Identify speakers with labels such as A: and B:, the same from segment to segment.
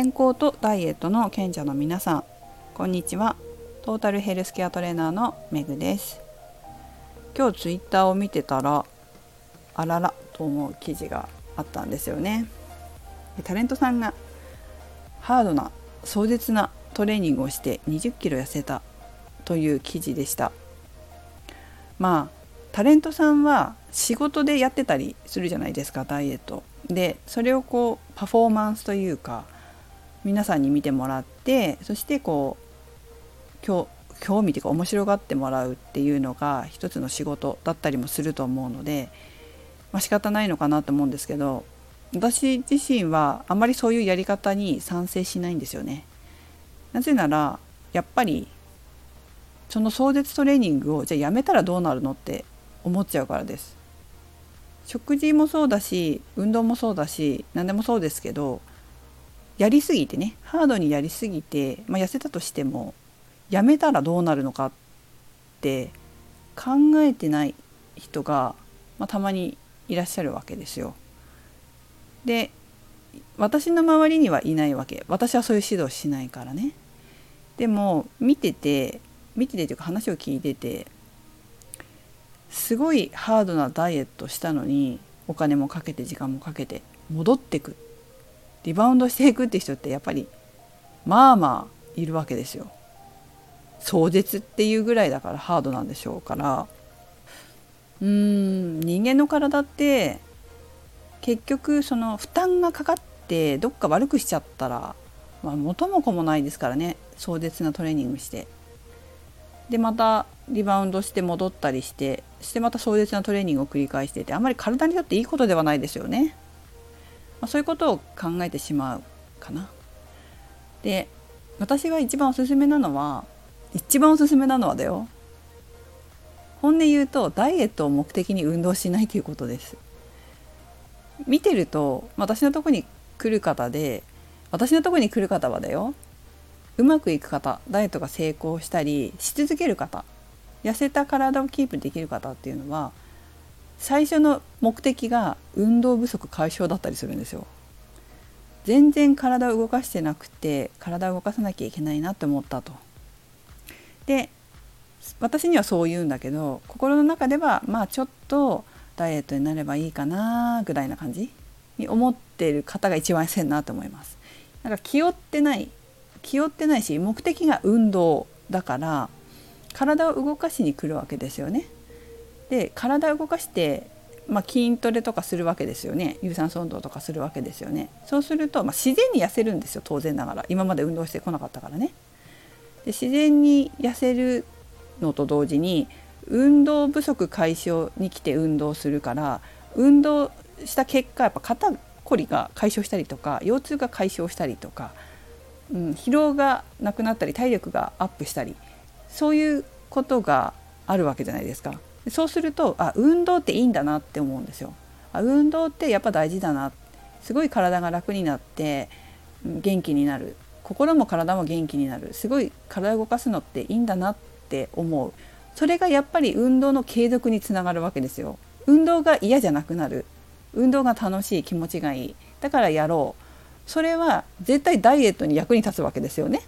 A: 健康とダイエットの賢者の皆さん。こんにちは。トータルヘルスケアトレーナーのめぐです。今日ツイッターを見てたらあららと思う記事があったんですよね。タレントさんがハードな壮絶なトレーニングをして20キロ痩せたという記事でした。まあタレントさんは仕事でやってたりするじゃないですかダイエット。でそれをこうパフォーマンスというか皆さんに見てもらってそしてこう興興味というか面白がってもらうっていうのが一つの仕事だったりもすると思うので、まあ、仕方ないのかなと思うんですけど私自身はあまりそういうやり方に賛成しないんですよね。なぜならやっぱりその壮絶トレーニングをじゃあやめたらどうなるのって思っちゃうからです。食事もそうだし運動もそうだし何でもそうですけどやりすぎてねハードにやりすぎて、まあ、痩せたとしてもやめたらどうなるのかって考えてない人が、まあ、たまにいらっしゃるわけですよ。で私の周りにはいないわけ私はそういう指導しないからね。でも見てて見ててというか話を聞いててすごいハードなダイエットしたのにお金もかけて時間もかけて戻ってくリバウンドしていくって人ってやっぱりまあまあいるわけですよ。壮絶っていうぐらいだからハードなんでしょうからうーん人間の体って結局その負担がかかってどっか悪くしちゃったら、まあ、元も子もないですからね壮絶なトレーニングしてでまたリバウンドして戻ったりしてしてまた壮絶なトレーニングを繰り返しててあんまり体にとっていいことではないですよね。まあ、そういうことを考えてしまうかな。で私が一番おすすめなのは一番おすすめなのはだよ本音言うとダイエットを目的に運動しないということです。見てると私のとこに来る方で私のとこに来る方はだようまくいく方ダイエットが成功したりし続ける方痩せた体をキープできる方っていうのは最初の目的が運動不足解消だったりするんですよ。全然体を動かしてなくて体を動かさなきゃいけないなって思ったと。で私にはそう言うんだけど心の中ではまあちょっとダイエットになればいいかなぐらいな感じに思っている方が一番せんなと思います。なんか気負ってない気負ってないし目的が運動だから体を動かしに来るわけですよね。で体を動かして、まあ、筋トレとかするわけですよね有酸素運動とかするわけですよね。そうすると、まあ、自然に痩せるんですよ当然ながら今まで運動してこなかったからね。で自然に痩せるのと同時に運動不足解消に来て運動するから運動した結果やっぱ肩こりが解消したりとか腰痛が解消したりとか、うん、疲労がなくなったり体力がアップしたりそういうことがあるわけじゃないですか。そうするとあ運動っていいんだなって思うんですよ。あ運動ってやっぱ大事だな。すごい体が楽になって元気になる。心も体も元気になる。すごい体を動かすのっていいんだなって思う。それがやっぱり運動の継続につながるわけですよ。運動が嫌じゃなくなる。運動が楽しい気持ちがいい。だからやろう。それは絶対ダイエットに役に立つわけですよね。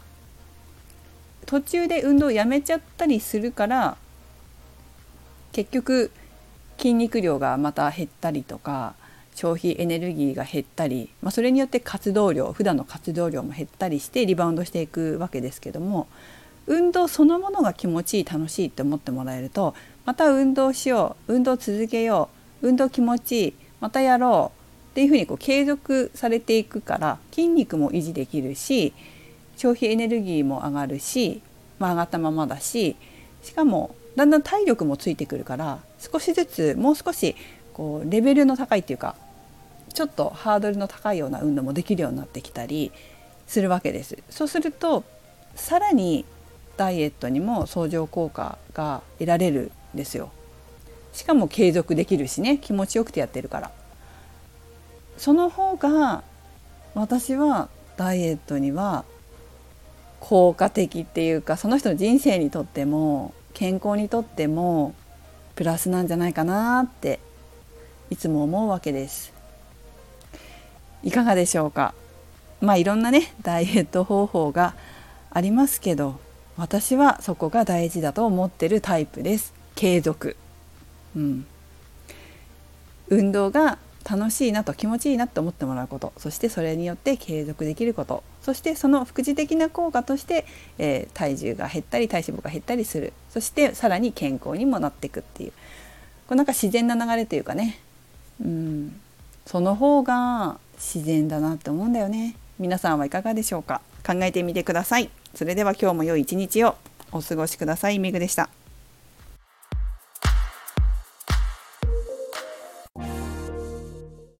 A: 途中で運動をやめちゃったりするから結局筋肉量がまた減ったりとか消費エネルギーが減ったり、まあ、それによって活動量普段の活動量も減ったりしてリバウンドしていくわけですけども運動そのものが気持ちいい楽しいって思ってもらえるとまた運動しよう運動続けよう運動気持ちいいまたやろうっていうふうにこう継続されていくから筋肉も維持できるし消費エネルギーも上がるし、まあ、上がったままだししかもだんだん体力もついてくるから少しずつもう少しこうレベルの高いっていうかちょっとハードルの高いような運動もできるようになってきたりするわけです。そうするとさらにダイエットにも相乗効果が得られるんですよ。しかも継続できるしね気持ちよくてやってるから。その方が私はダイエットには効果的っていうかその人の人生にとっても健康にとってもプラスなんじゃないかなっていつも思うわけです。いかがでしょうか？まあいろんなねダイエット方法がありますけど私はそこが大事だと思ってるタイプです。継続、うん、運動が楽しいなと気持ちいいなと思ってもらうこと。そしてそれによって継続できること。そしてその副次的な効果として、えー、体重が減ったり体脂肪が減ったりする。そしてさらに健康にもなっていくっていう。こうなんか自然な流れというかね。うん。その方が自然だなって思うんだよね。皆さんはいかがでしょうか。考えてみてください。それでは今日も良い一日を。お過ごしください。めぐでした。